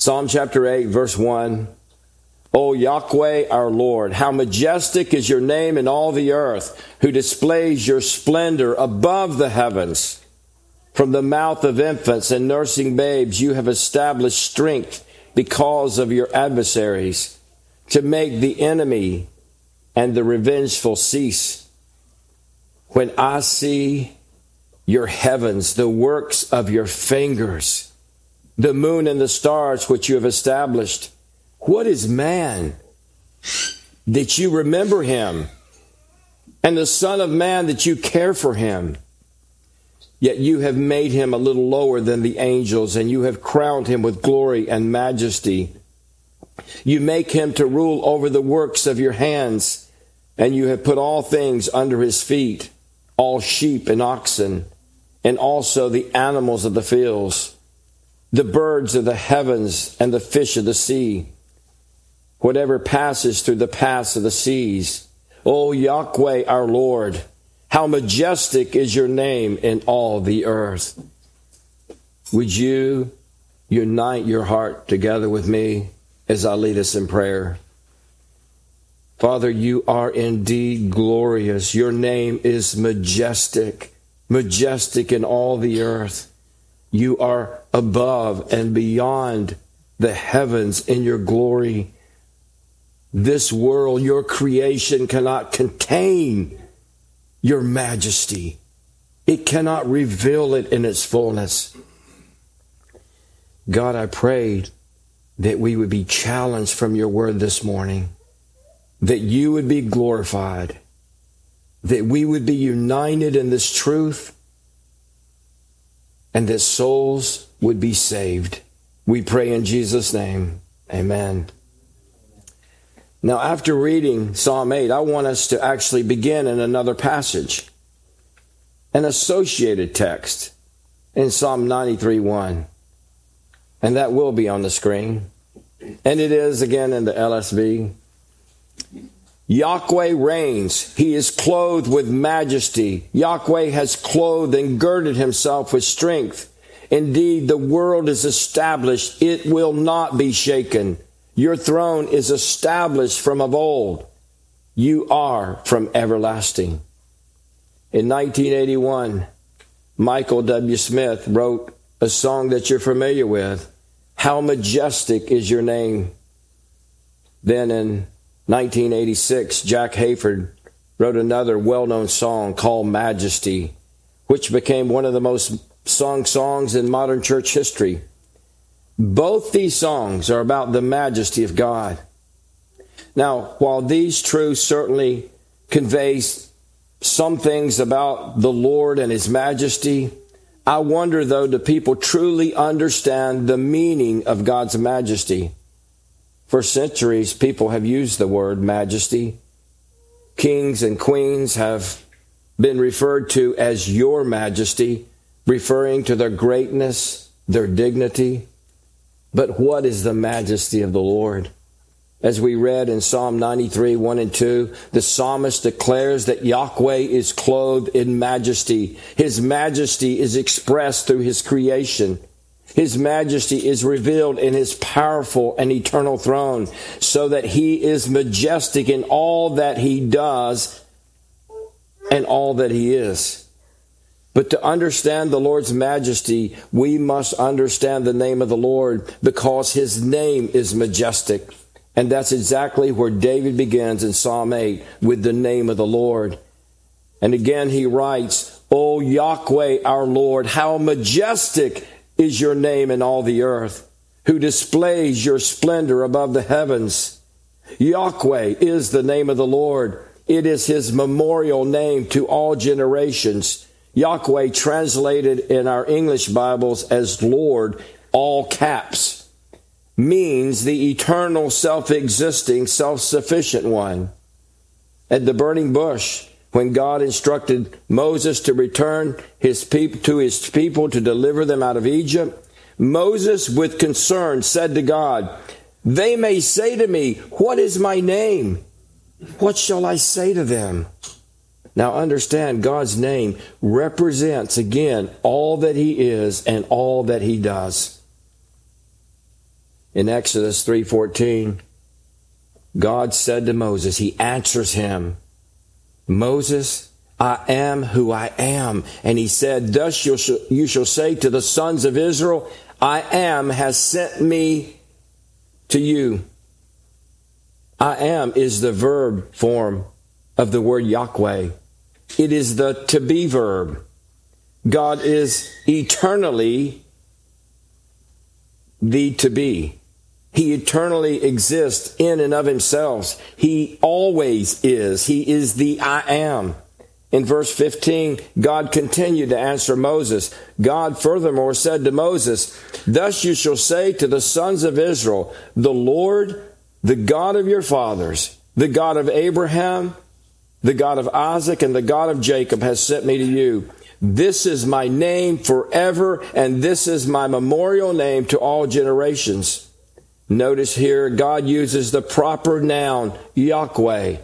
Psalm chapter 8, verse 1. O Yahweh our Lord, how majestic is your name in all the earth, who displays your splendor above the heavens. From the mouth of infants and nursing babes, you have established strength because of your adversaries, to make the enemy and the revengeful cease. When I see your heavens, the works of your fingers, the moon and the stars which you have established, what is man that you remember him, and the Son of Man that you care for him? Yet you have made him a little lower than the angels, and you have crowned him with glory and majesty. You make him to rule over the works of your hands, and you have put all things under his feet, all sheep and oxen, and also the animals of the fields, the birds of the heavens, and the fish of the sea, whatever passes through the paths of the seas. O Yahweh our Lord, how majestic is your name in all the earth. Would you unite your heart together with me as I lead us in prayer? Father, you are indeed glorious. Your name is majestic, majestic in all the earth. You are above and beyond the heavens in your glory. This world, your creation, cannot contain your majesty. It cannot reveal it in its fullness. God, I prayed that we would be challenged from your word this morning, that you would be glorified, that we would be united in this truth, and that souls would be saved. We pray in Jesus' name. Amen. Now, after reading Psalm 8, I want us to actually begin in another passage, an associated text in Psalm 93 1. And that will be on the screen. And it is again in the LSB. Yahweh reigns. He is clothed with majesty. Yahweh has clothed and girded himself with strength. Indeed, the world is established. It will not be shaken. Your throne is established from of old. You are from everlasting. In 1981, Michael W. Smith wrote a song that you're familiar with. How majestic is your name. Then in 1986, Jack Hayford wrote another well known song called Majesty, which became one of the most sung songs in modern church history. Both these songs are about the majesty of God. Now, while these truths certainly convey some things about the Lord and His majesty, I wonder though, do people truly understand the meaning of God's majesty? For centuries, people have used the word majesty. Kings and queens have been referred to as your majesty, referring to their greatness, their dignity. But what is the majesty of the Lord? As we read in Psalm 93, 1 and 2, the psalmist declares that Yahweh is clothed in majesty. His majesty is expressed through his creation. His majesty is revealed in his powerful and eternal throne, so that he is majestic in all that he does and all that he is. But to understand the Lord's majesty, we must understand the name of the Lord because his name is majestic. And that's exactly where David begins in Psalm 8 with the name of the Lord. And again he writes, O Yahweh our Lord, how majestic is your name in all the earth, who displays your splendor above the heavens. Yahweh is the name of the Lord. It is his memorial name to all generations. Yahweh translated in our English Bibles as Lord, all caps, means the eternal, self existing, self sufficient one. At the burning bush, when God instructed Moses to return his peop- to his people to deliver them out of Egypt, Moses, with concern, said to God, They may say to me, What is my name? What shall I say to them? Now understand God's name represents again all that he is and all that he does. In Exodus 3:14, God said to Moses, he answers him, Moses, I am who I am. And he said, Thus you shall, say to the sons of Israel, I am has sent me to you. I am is the verb form of the word Yahweh. It is the to be verb. God is eternally the to be. He eternally exists in and of himself. He always is. He is the I am. In verse 15, God continued to answer Moses. God furthermore said to Moses, Thus you shall say to the sons of Israel, The Lord, the God of your fathers, the God of Abraham, the God of Isaac, and the God of Jacob has sent me to you. This is my name forever, and this is my memorial name to all generations. Notice here, God uses the proper noun, Yahweh,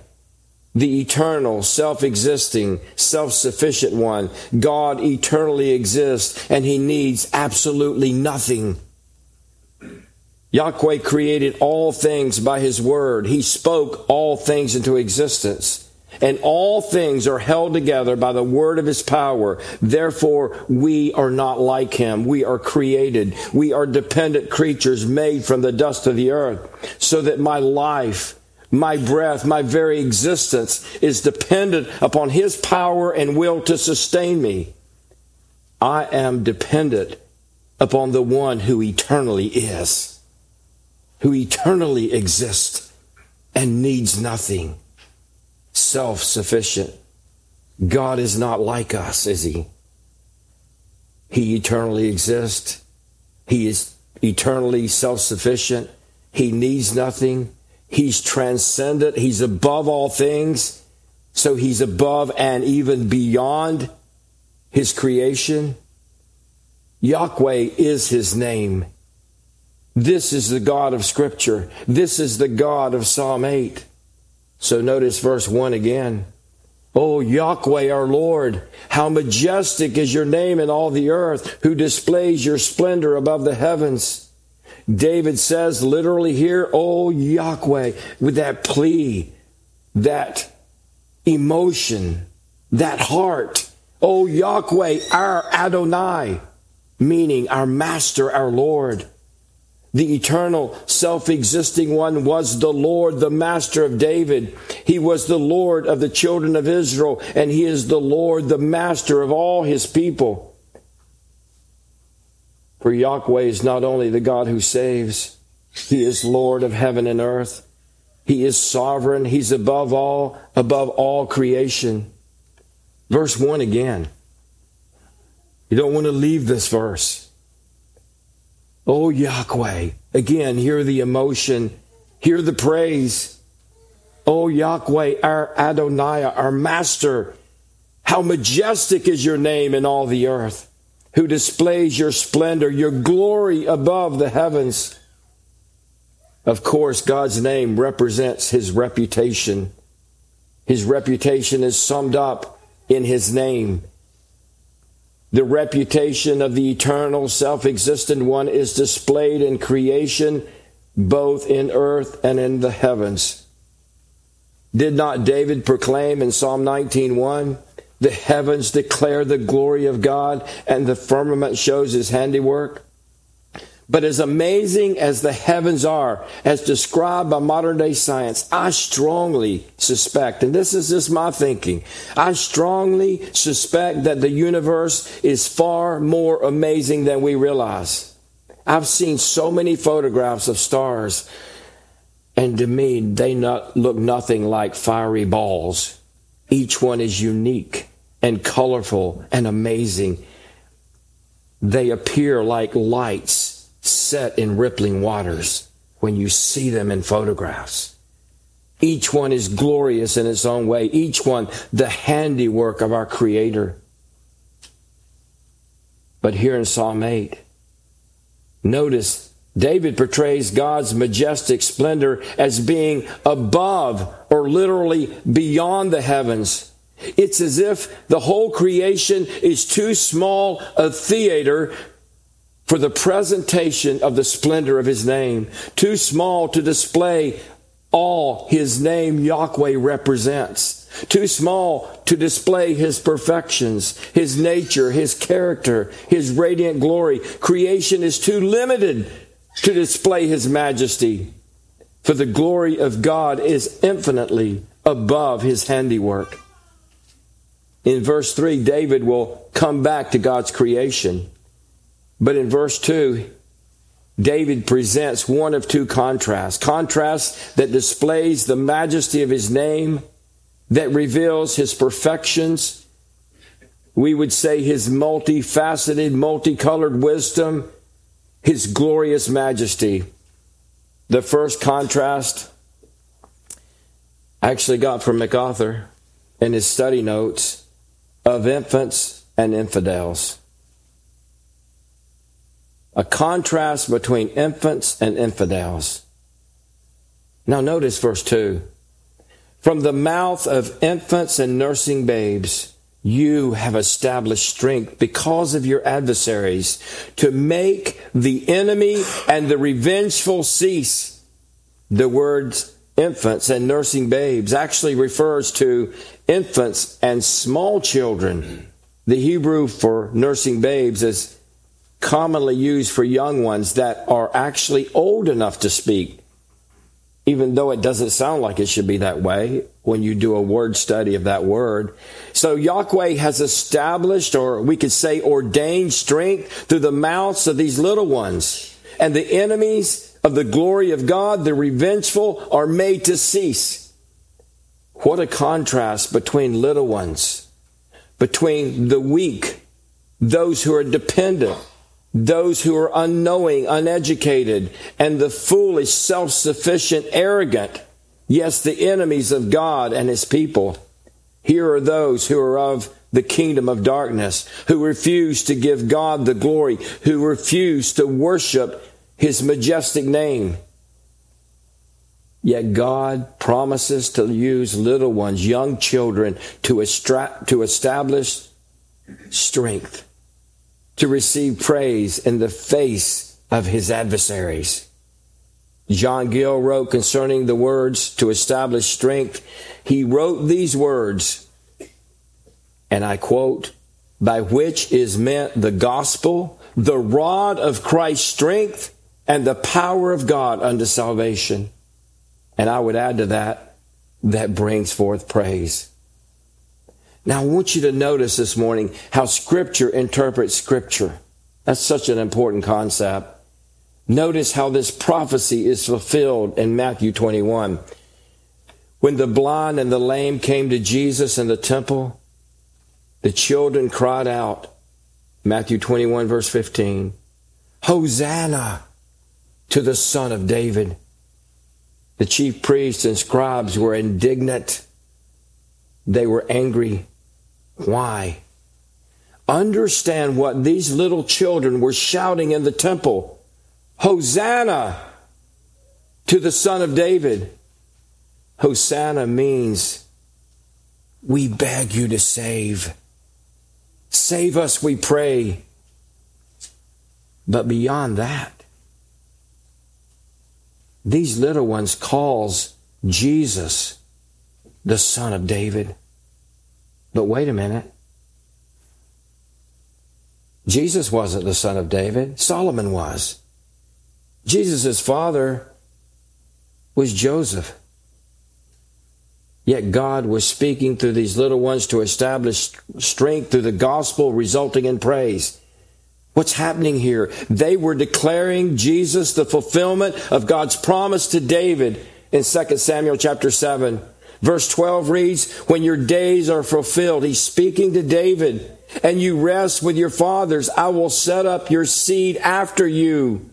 the eternal, self-existing, self-sufficient one. God eternally exists and he needs absolutely nothing. Yahweh created all things by his word. He spoke all things into existence and all things are held together by the word of his power. Therefore, we are not like him. We are created. We are dependent creatures made from the dust of the earth so that my life, my breath, my very existence is dependent upon his power and will to sustain me. I am dependent upon the one who eternally is, who eternally exists and needs nothing self sufficient. God is not like us, is He? He eternally exists. He is eternally self sufficient. He needs nothing. He's transcendent. He's above all things. So he's above and even beyond his creation. Yahweh is his name. This is the God of Scripture. This is the God of Psalm 8. So notice verse 1 again. O Yahweh our Lord, how majestic is your name in all the earth, who displays your splendor above the heavens. David says literally here, O Yahweh, with that plea, that emotion, that heart. O Yahweh, our Adonai, meaning our Master, our Lord. The eternal, self existing one was the Lord, the Master of David. He was the Lord of the children of Israel, and He is the Lord, the Master of all His people. For Yahweh is not only the God who saves, He is Lord of heaven and earth. He is sovereign. He's above all, above all creation. Verse 1 again. You don't want to leave this verse. Oh, Yahweh. Again, hear the emotion, hear the praise. Oh, Yahweh, our Adonai, our Master. How majestic is your name in all the earth, who displays your splendor, your glory above the heavens. Of course, God's name represents his reputation. His reputation is summed up in his name. The reputation of the eternal, self existent one is displayed in creation, both in earth and in the heavens. Did not David proclaim in Psalm 19:1, "The heavens declare the glory of God, and the firmament shows his handiwork"? But as amazing as the heavens are, as described by modern day science, I strongly suspect, and this is just my thinking, I strongly suspect that the universe is far more amazing than we realize. I've seen so many photographs of stars, and to me, they not, look nothing like fiery balls. Each one is unique and colorful and amazing. They appear like lights set in rippling waters when you see them in photographs. Each one is glorious in its own way, each one the handiwork of our Creator. But here in Psalm 8, notice David portrays God's majestic splendor as being above or literally beyond the heavens. It's as if the whole creation is too small a theater for the presentation of the splendor of his name, too small to display all his name Yahweh represents. Too small to display his perfections, his nature, his character, his radiant glory. Creation is too limited to display his majesty. For the glory of God is infinitely above his handiwork. In verse 3, David will come back to God's creation. But in verse 2, David presents one of two contrasts. Contrast that displays the majesty of his name, that reveals his perfections. We would say his multifaceted, multicolored wisdom, his glorious majesty. The first contrast I actually got from MacArthur in his study notes of infants and infidels a contrast between infants and infidels. Now, notice verse 2. From the mouth of infants and nursing babes, you have established strength because of your adversaries to make the enemy and the revengeful cease. The words infants and nursing babes actually refers to infants and small children. The Hebrew for nursing babes is commonly used for young ones that are actually old enough to speak, even though it doesn't sound like it should be that way when you do a word study of that word. So Yahweh has established, or we could say ordained strength through the mouths of these little ones. And the enemies of the glory of God, the revengeful, are made to cease. What a contrast between little ones, between the weak, those who are dependent, those who are unknowing, uneducated, and the foolish, self sufficient, arrogant, yes, the enemies of God and his people. Here are those who are of the kingdom of darkness, who refuse to give God the glory, who refuse to worship his majestic name. Yet God promises to use little ones, young children, to, estra- to establish strength to receive praise in the face of his adversaries. John Gill wrote concerning the words to establish strength. He wrote these words, and I quote, by which is meant the gospel, the rod of Christ's strength, and the power of God unto salvation. And I would add to that, that brings forth praise. Now, I want you to notice this morning how Scripture interprets Scripture. That's such an important concept. Notice how this prophecy is fulfilled in Matthew 21. When the blind and the lame came to Jesus in the temple, the children cried out, Matthew 21, verse 15, Hosanna to the Son of David. The chief priests and scribes were indignant. They were angry. Why? Understand what these little children were shouting in the temple Hosanna to the Son of David. Hosanna means we beg you to save. Save us, we pray. But beyond that, these little ones calls Jesus the Son of David. But wait a minute. Jesus wasn't the son of David, Solomon was. Jesus' father was Joseph. Yet God was speaking through these little ones to establish strength through the gospel, resulting in praise. What's happening here? They were declaring Jesus the fulfillment of God's promise to David in 2 Samuel chapter 7. Verse 12 reads, When your days are fulfilled, he's speaking to David, and you rest with your fathers, I will set up your seed after you,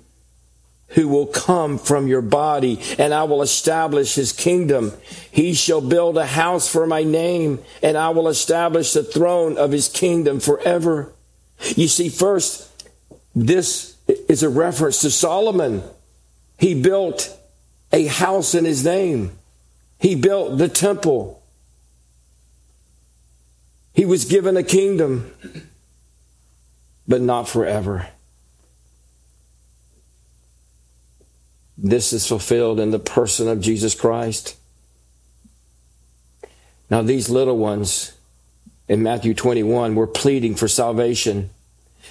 who will come from your body, and I will establish his kingdom. He shall build a house for my name, and I will establish the throne of his kingdom forever. You see, first, this is a reference to Solomon. He built a house in his name. He built the temple. He was given a kingdom, but not forever. This is fulfilled in the person of Jesus Christ. Now, these little ones in Matthew 21 were pleading for salvation.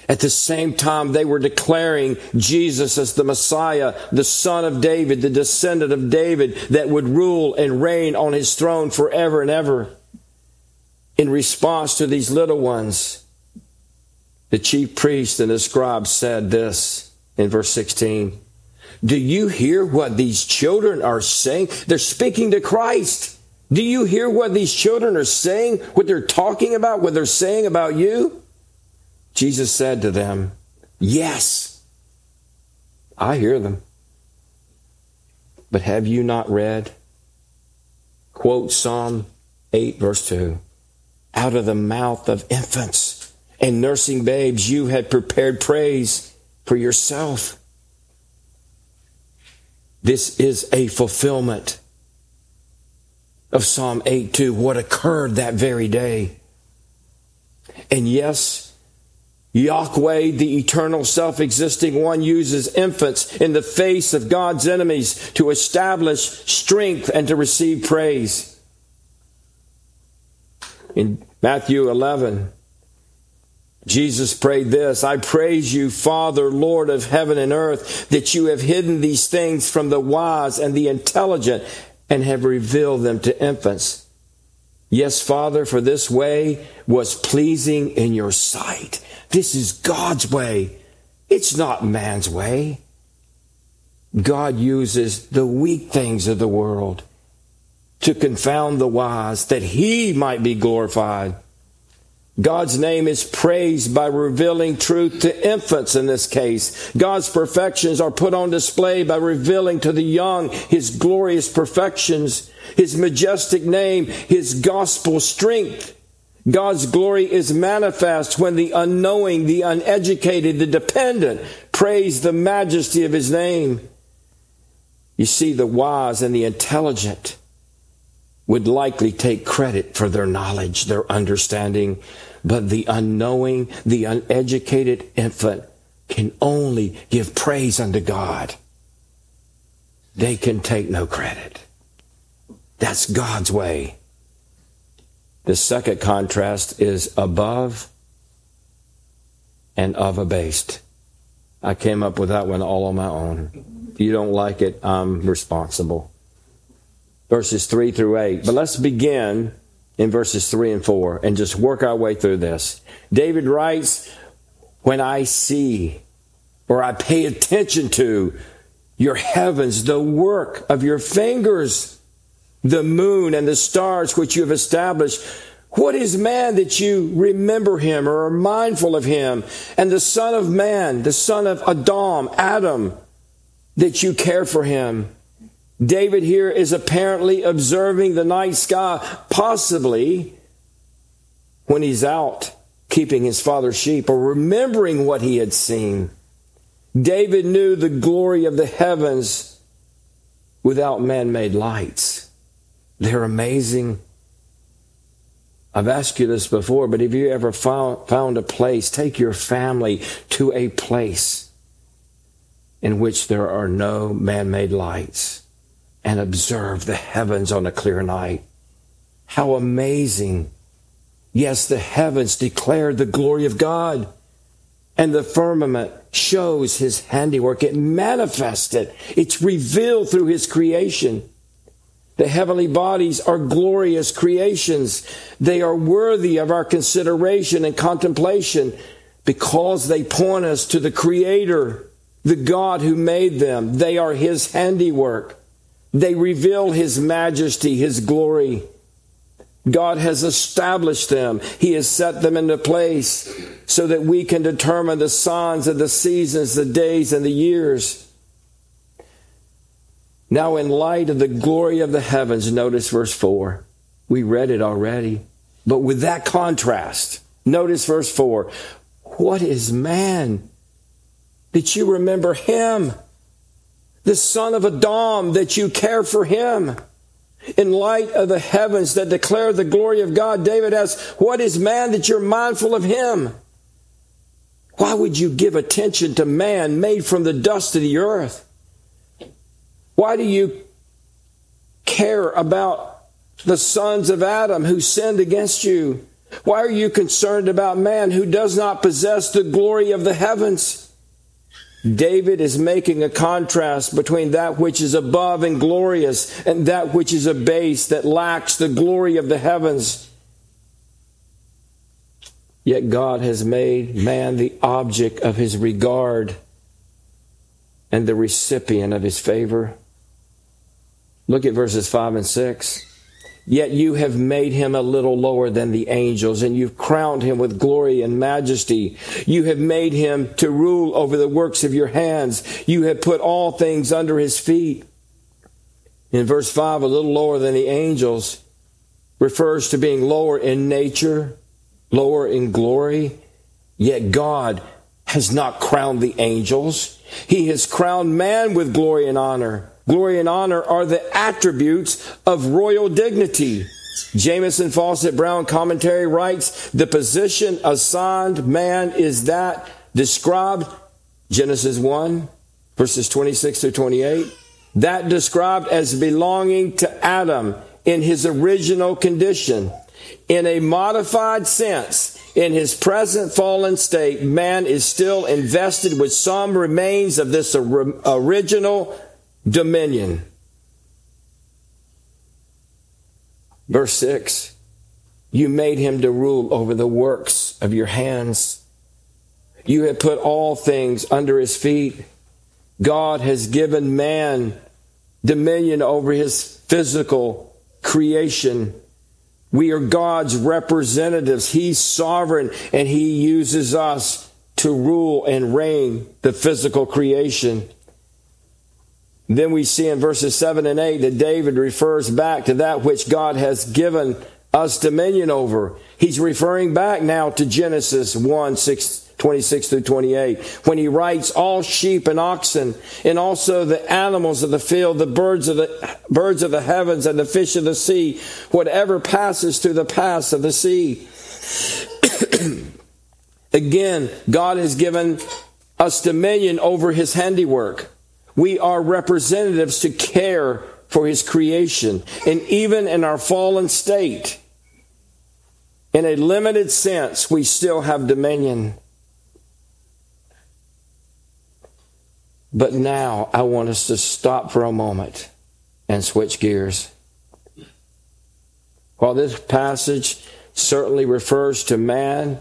At the same time, they were declaring Jesus as the Messiah, the son of David, the descendant of David that would rule and reign on his throne forever and ever. In response to these little ones, the chief priest and the scribe said this in verse 16 Do you hear what these children are saying? They're speaking to Christ. Do you hear what these children are saying? What they're talking about? What they're saying about you? Jesus said to them, Yes, I hear them. But have you not read? Quote Psalm 8, verse 2 Out of the mouth of infants and nursing babes, you had prepared praise for yourself. This is a fulfillment of Psalm 8 2, what occurred that very day. And yes, Yahweh, the eternal self existing one, uses infants in the face of God's enemies to establish strength and to receive praise. In Matthew 11, Jesus prayed this I praise you, Father, Lord of heaven and earth, that you have hidden these things from the wise and the intelligent and have revealed them to infants. Yes, Father, for this way was pleasing in your sight. This is God's way. It's not man's way. God uses the weak things of the world to confound the wise that he might be glorified. God's name is praised by revealing truth to infants in this case. God's perfections are put on display by revealing to the young his glorious perfections, his majestic name, his gospel strength. God's glory is manifest when the unknowing, the uneducated, the dependent praise the majesty of his name. You see, the wise and the intelligent would likely take credit for their knowledge, their understanding, but the unknowing, the uneducated infant can only give praise unto God. They can take no credit. That's God's way. The second contrast is above and of abased. I came up with that one all on my own. If you don't like it, I'm responsible. Verses 3 through 8. But let's begin in verses 3 and 4 and just work our way through this. David writes, When I see or I pay attention to your heavens, the work of your fingers, the moon and the stars which you have established. What is man that you remember him or are mindful of him? And the son of man, the son of Adam, Adam, that you care for him. David here is apparently observing the night sky, possibly when he's out keeping his father's sheep or remembering what he had seen. David knew the glory of the heavens without man made lights. They're amazing. I've asked you this before, but have you ever found, found a place, take your family to a place in which there are no man made lights and observe the heavens on a clear night? How amazing. Yes, the heavens declare the glory of God and the firmament shows his handiwork. It manifests it. It's revealed through his creation. The heavenly bodies are glorious creations. They are worthy of our consideration and contemplation because they point us to the Creator, the God who made them. They are His handiwork. They reveal His majesty, His glory. God has established them. He has set them into place so that we can determine the signs of the seasons, the days, and the years. Now, in light of the glory of the heavens, notice verse 4. We read it already. But with that contrast, notice verse 4. What is man that you remember him? The son of Adam that you care for him? In light of the heavens that declare the glory of God, David asks, What is man that you're mindful of him? Why would you give attention to man made from the dust of the earth? Why do you care about the sons of Adam who sinned against you? Why are you concerned about man who does not possess the glory of the heavens? David is making a contrast between that which is above and glorious and that which is abased that lacks the glory of the heavens. Yet God has made man the object of his regard and the recipient of his favor. Look at verses 5 and 6. Yet you have made him a little lower than the angels, and you've crowned him with glory and majesty. You have made him to rule over the works of your hands. You have put all things under his feet. In verse 5, a little lower than the angels refers to being lower in nature, lower in glory. Yet God has not crowned the angels. He has crowned man with glory and honor. Glory and honor are the attributes of royal dignity. Jamieson Fausset Brown commentary writes, the position assigned man is that described, Genesis 1, verses 26 to 28, that described as belonging to Adam in his original condition. In a modified sense, in his present fallen state, man is still invested with some remains of this original dominion. Verse 6 You made him to rule over the works of your hands. You have put all things under his feet. God has given man dominion over his physical creation. We are God's representatives. He's sovereign and he uses us to rule and reign the physical creation. Then we see in verses 7 and 8 that David refers back to that which God has given us dominion over. He's referring back now to Genesis 1 6, 26 through 28, when he writes, All sheep and oxen, and also the animals of the field, the birds of the birds of the heavens, and the fish of the sea, whatever passes through the paths of the sea. Again, God has given us dominion over his handiwork. We are representatives to care for his creation. And even in our fallen state, in a limited sense, we still have dominion. But now I want us to stop for a moment and switch gears. While this passage certainly refers to man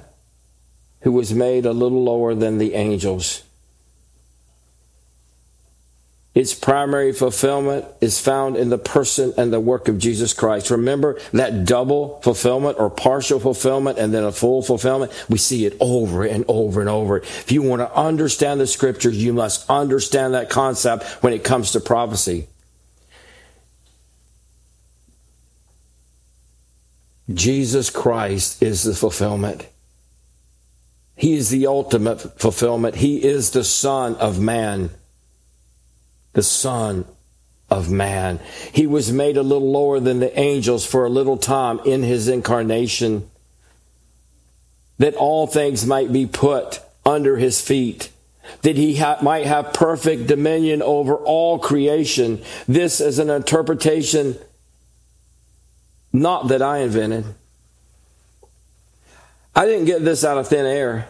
who was made a little lower than the angels, its primary fulfillment is found in the person and the work of Jesus Christ. Remember that double fulfillment or partial fulfillment and then a full fulfillment? We see it over and over and over. If you want to understand the scriptures, you must understand that concept when it comes to prophecy. Jesus Christ is the fulfillment. He is the ultimate fulfillment. He is the Son of Man the Son of Man. He was made a little lower than the angels for a little time in his incarnation, that all things might be put under his feet. That he ha- might have perfect dominion over all creation. This is an interpretation not that I invented. I didn't get this out of thin air.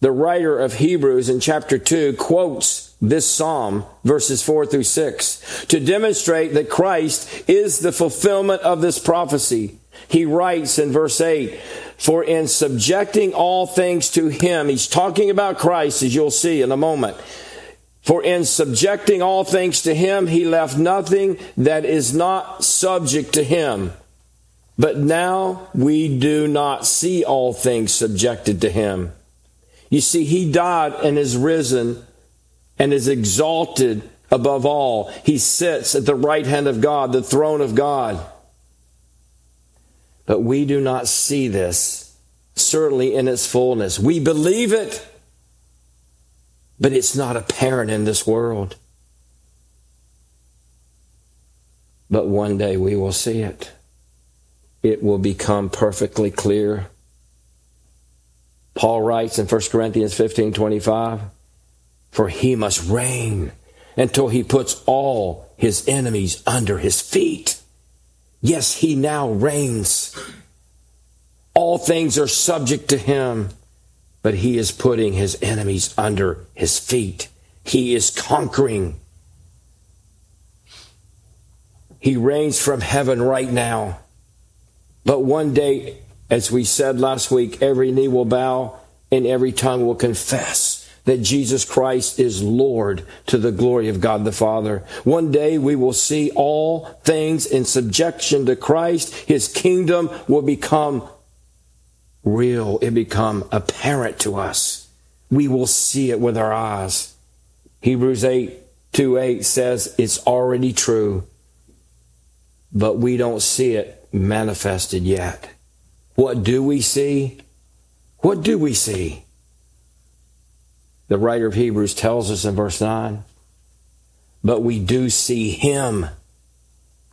The writer of Hebrews in chapter 2 quotes this psalm, verses 4 through 6, to demonstrate that Christ is the fulfillment of this prophecy. He writes in verse 8, For in subjecting all things to him, he's talking about Christ, as you'll see in a moment. For in subjecting all things to him, he left nothing that is not subject to him. But now we do not see all things subjected to him. You see, he died and is risen and is exalted above all. He sits at the right hand of God, the throne of God. But we do not see this, certainly in its fullness. We believe it, but it's not apparent in this world. But one day we will see it. It will become perfectly clear. Paul writes in 1 Corinthians 15 25, for he must reign until he puts all his enemies under his feet. Yes, he now reigns. All things are subject to him, but he is putting his enemies under his feet. He is conquering. He reigns from heaven right now. But one day, as we said last week, every knee will bow and every tongue will confess that Jesus Christ is Lord to the glory of God the Father. One day we will see all things in subjection to Christ. His kingdom will become real. It become apparent to us. We will see it with our eyes. Hebrews 8, 2 8 says it's already true, but we don't see it manifested yet. What do we see? What do we see? The writer of Hebrews tells us in verse 9, but we do see him.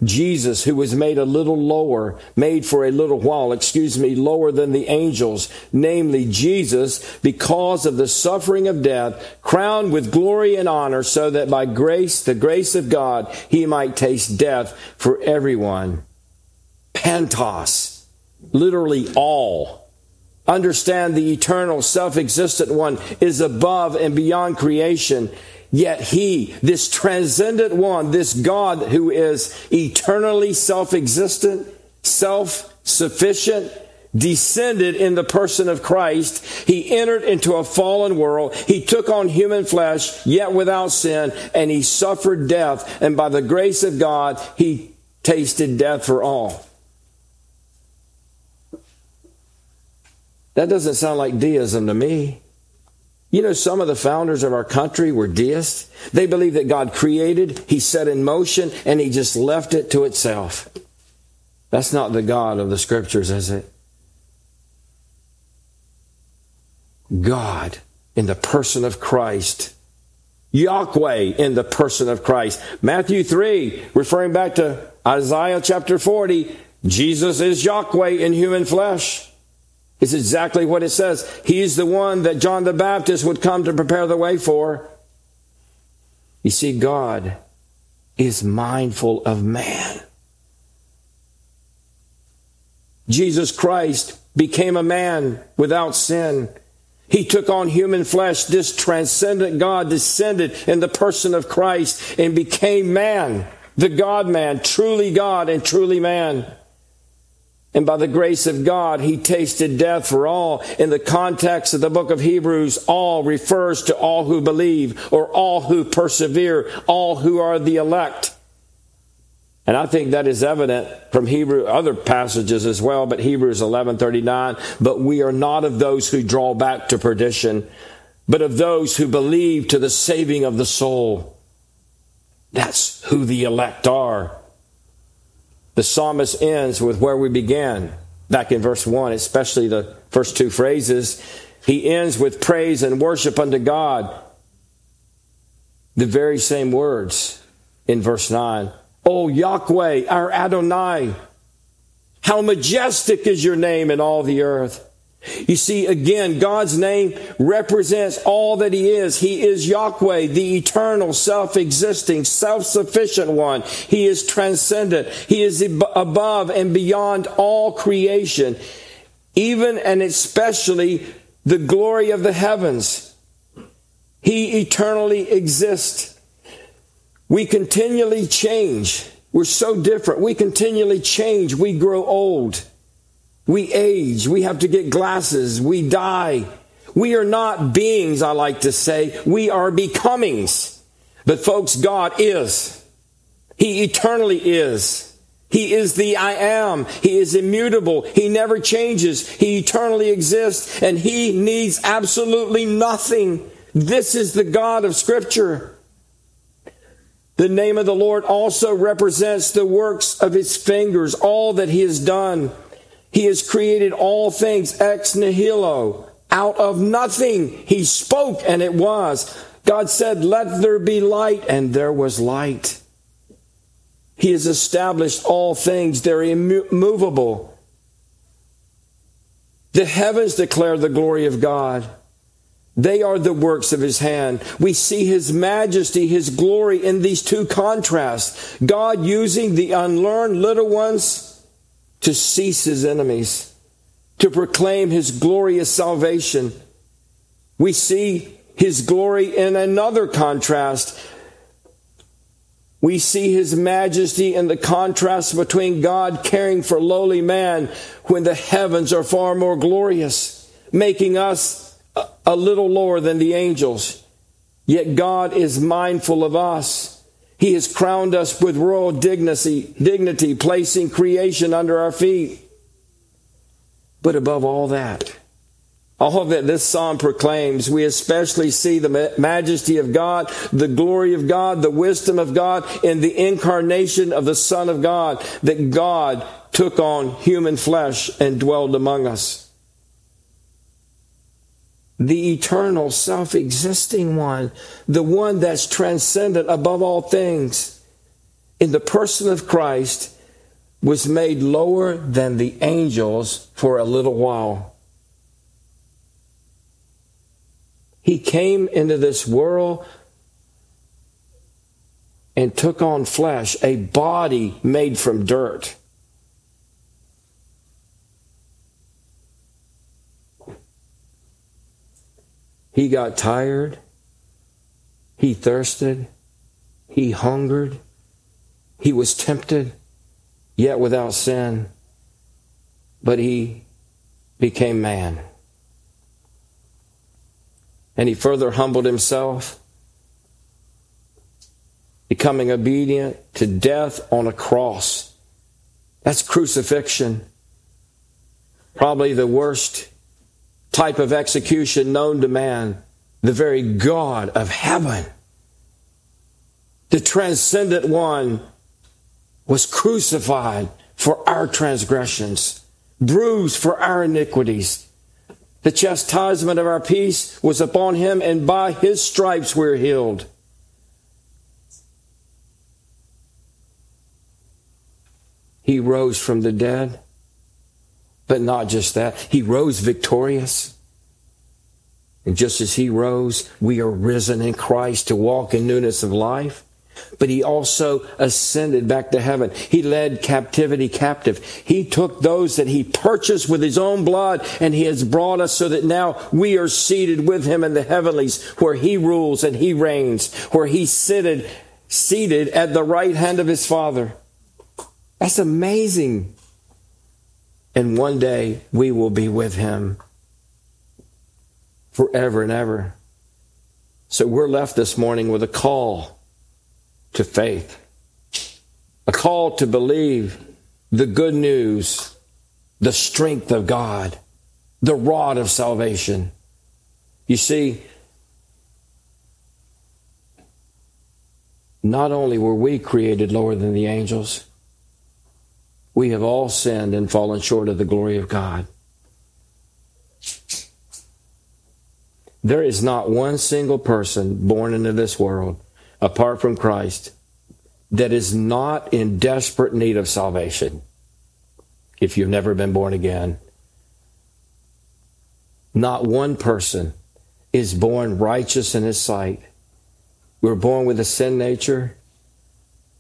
Jesus, who was made a little lower, made for a little while, excuse me, lower than the angels, namely Jesus, because of the suffering of death, crowned with glory and honor, so that by grace, the grace of God, he might taste death for everyone. Pantos, literally all understand the eternal, self existent one is above and beyond creation. Yet he, this transcendent one, this God who is eternally self existent, self sufficient, descended in the person of Christ. He entered into a fallen world. He took on human flesh, yet without sin, and he suffered death. And by the grace of God, he tasted death for all. That doesn't sound like deism to me. You know, some of the founders of our country were deists. They believed that God created, He set in motion, and He just left it to itself. That's not the God of the scriptures, is it? God in the person of Christ. Yahweh in the person of Christ. Matthew 3, referring back to Isaiah chapter 40, Jesus is Yahweh in human flesh. It's exactly what it says. He's the one that John the Baptist would come to prepare the way for. You see, God is mindful of man. Jesus Christ became a man without sin. He took on human flesh. This transcendent God descended in the person of Christ and became man, the God man, truly God and truly man. And by the grace of God, he tasted death for all. In the context of the book of Hebrews, all refers to all who believe or all who persevere, all who are the elect. And I think that is evident from Hebrew other passages as well, but Hebrews 11:39, but we are not of those who draw back to perdition, but of those who believe to the saving of the soul. That's who the elect are. The psalmist ends with where we began back in verse 1, especially the first two phrases. He ends with praise and worship unto God. The very same words in verse 9. Oh, Yahweh, our Adonai, how majestic is your name in all the earth. You see, again, God's name represents all that He is. He is Yahweh, the eternal, self-existing, self-sufficient one. He is transcendent. He is above and beyond all creation, even and especially the glory of the heavens. He eternally exists. We continually change. We're so different. We continually change. We grow old. We age. We have to get glasses. We die. We are not beings, I like to say. We are becomings. But folks, God is. He eternally is. He is the I am. He is immutable. He never changes. He eternally exists and he needs absolutely nothing. This is the God of scripture. The name of the Lord also represents the works of his fingers, all that he has done. He has created all things ex nihilo. Out of nothing, He spoke and it was. God said, Let there be light, and there was light. He has established all things, they're immovable. The heavens declare the glory of God. They are the works of his hand. We see his majesty, his glory in these two contrasts. God using the unlearned little ones to cease his enemies, to proclaim his glorious salvation. We see his glory in another contrast. We see his majesty in the contrast between God caring for lowly man when the heavens are far more glorious, making us a little lower than the angels. Yet God is mindful of us. He has crowned us with royal dignity, dignity, placing creation under our feet. But above all that, all that this psalm proclaims, we especially see the majesty of God, the glory of God, the wisdom of God in the incarnation of the Son of God, that God took on human flesh and dwelled among us the eternal, self existing one, the one that's transcendent above all things, in the person of Christ, was made lower than the angels for a little while. He came into this world and took on flesh, a body made from dirt. He got tired. He thirsted. He hungered. He was tempted, yet without sin. But he became man. And he further humbled himself, becoming obedient to death on a cross. That's crucifixion. Probably the worst type of execution known to man, the very God of heaven, the transcendent one, was crucified for our transgressions, bruised for our iniquities. The chastisement of our peace was upon him, and by his stripes we're healed. He rose from the dead but not just that, he rose victorious. And just as he rose, we are risen in Christ to walk in newness of life. But he also ascended back to heaven. He led captivity captive. He took those that he purchased with his own blood and he has brought us so that now we are seated with him in the heavenlies where he rules and he reigns, where he seated, seated at the right hand of his father. That's amazing. And one day we will be with him forever and ever. So we're left this morning with a call to faith, a call to believe the good news, the strength of God, the rod of salvation. You see, not only were we created lower than the angels, we have all sinned and fallen short of the glory of God. There is not one single person born into this world apart from Christ that is not in desperate need of salvation if you've never been born again. Not one person is born righteous in his sight. We're born with a sin nature.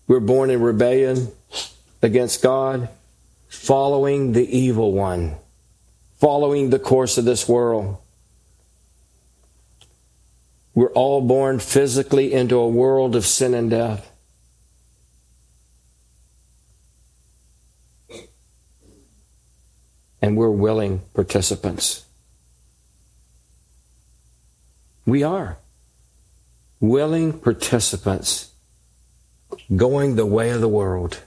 We're born in rebellion against God, following the evil one, following the course of this world. We're all born physically into a world of sin and death. And we're willing participants. We are willing participants going the way of the world.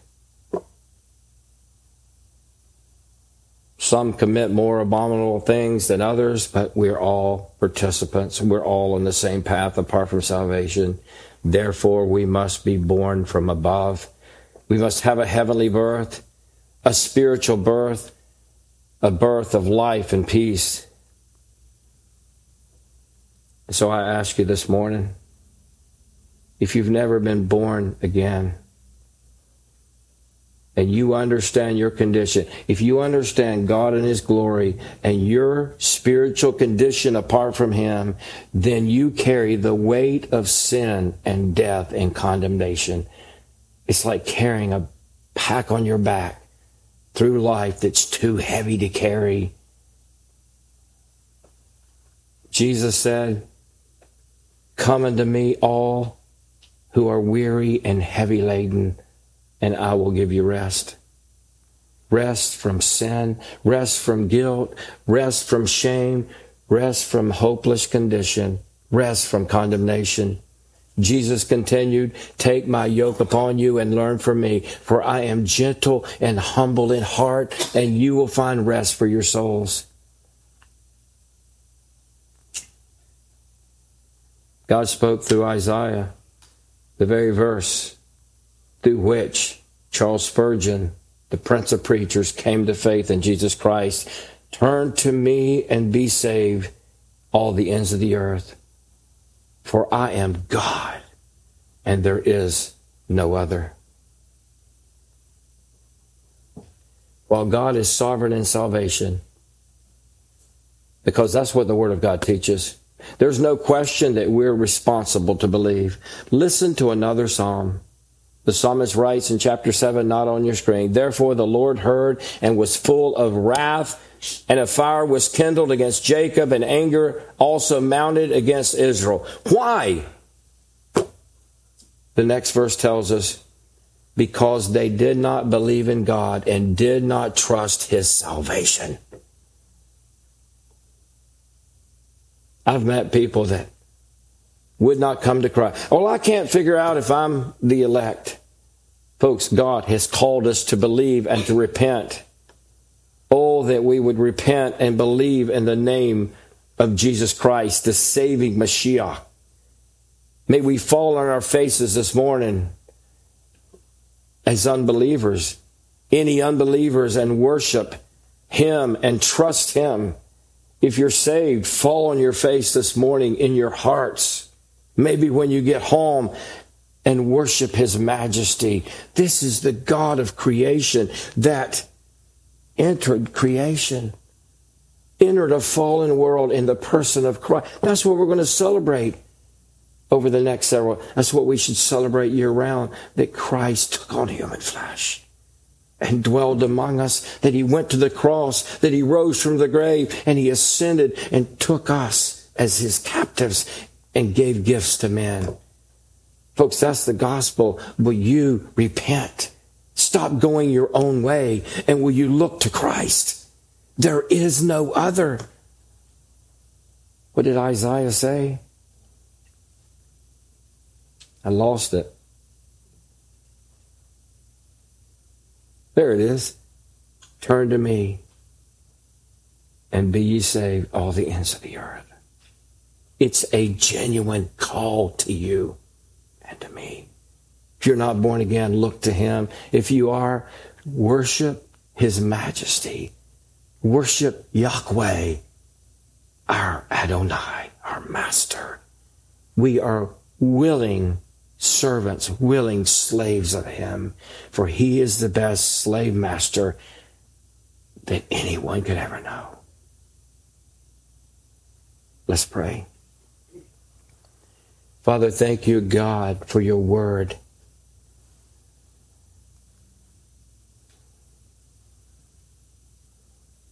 Some commit more abominable things than others, but we're all participants. We're all on the same path apart from salvation. Therefore, we must be born from above. We must have a heavenly birth, a spiritual birth, a birth of life and peace. So I ask you this morning if you've never been born again, and you understand your condition, if you understand God and His glory and your spiritual condition apart from Him, then you carry the weight of sin and death and condemnation. It's like carrying a pack on your back through life that's too heavy to carry. Jesus said, Come unto me, all who are weary and heavy laden and I will give you rest. Rest from sin, rest from guilt, rest from shame, rest from hopeless condition, rest from condemnation. Jesus continued, Take my yoke upon you and learn from me, for I am gentle and humble in heart, and you will find rest for your souls. God spoke through Isaiah, the very verse through which Charles Spurgeon, the Prince of Preachers, came to faith in Jesus Christ. Turn to me and be saved, all the ends of the earth. For I am God, and there is no other. While God is sovereign in salvation, because that's what the Word of God teaches. There's no question that we're responsible to believe. Listen to another psalm. The psalmist writes in chapter 7, not on your screen, Therefore the Lord heard and was full of wrath, and a fire was kindled against Jacob, and anger also mounted against Israel. Why? The next verse tells us, because they did not believe in God and did not trust his salvation. I've met people that would not come to Christ. Well, I can't figure out if I'm the elect. Folks, God has called us to believe and to repent. Oh, that we would repent and believe in the name of Jesus Christ, the saving Mashiach. May we fall on our faces this morning as unbelievers, any unbelievers, and worship Him and trust Him. If you're saved, fall on your face this morning in your hearts. Maybe when you get home and worship his majesty. This is the God of creation that entered creation, entered a fallen world in the person of Christ. That's what we're going to celebrate over the next several. That's what we should celebrate year round that Christ took on human flesh and dwelled among us, that he went to the cross, that he rose from the grave, and he ascended and took us as his captives and gave gifts to men. Folks, that's the gospel. Will you repent? Stop going your own way and will you look to Christ? There is no other. What did Isaiah say? I lost it. There it is. Turn to me and be ye saved, all the ends of the earth. It's a genuine call to you and to me. If you're not born again, look to him. If you are, worship his majesty. Worship Yahweh, our Adonai, our master. We are willing servants, willing slaves of him, for he is the best slave master that anyone could ever know. Let's pray. Father, thank you, God, for your word.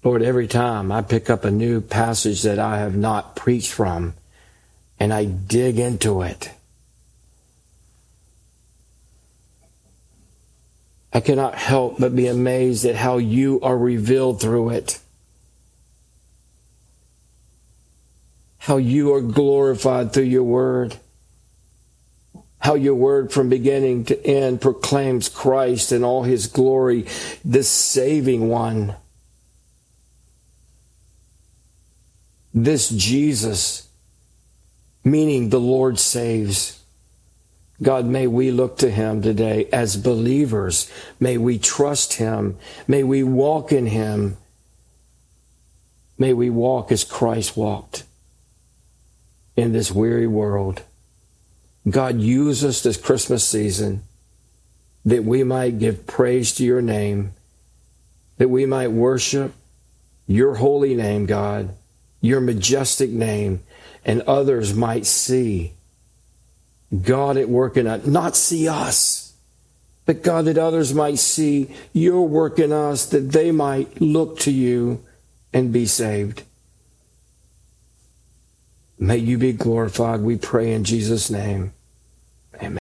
Lord, every time I pick up a new passage that I have not preached from and I dig into it, I cannot help but be amazed at how you are revealed through it. How you are glorified through your word how your word from beginning to end proclaims Christ in all his glory, the saving one. This Jesus, meaning the Lord saves. God, may we look to him today as believers. May we trust him. May we walk in him. May we walk as Christ walked in this weary world. God, use us this Christmas season that we might give praise to your name, that we might worship your holy name, God, your majestic name, and others might see God at work in us, not see us, but God, that others might see your work in us, that they might look to you and be saved. May you be glorified, we pray in Jesus' name. Amen.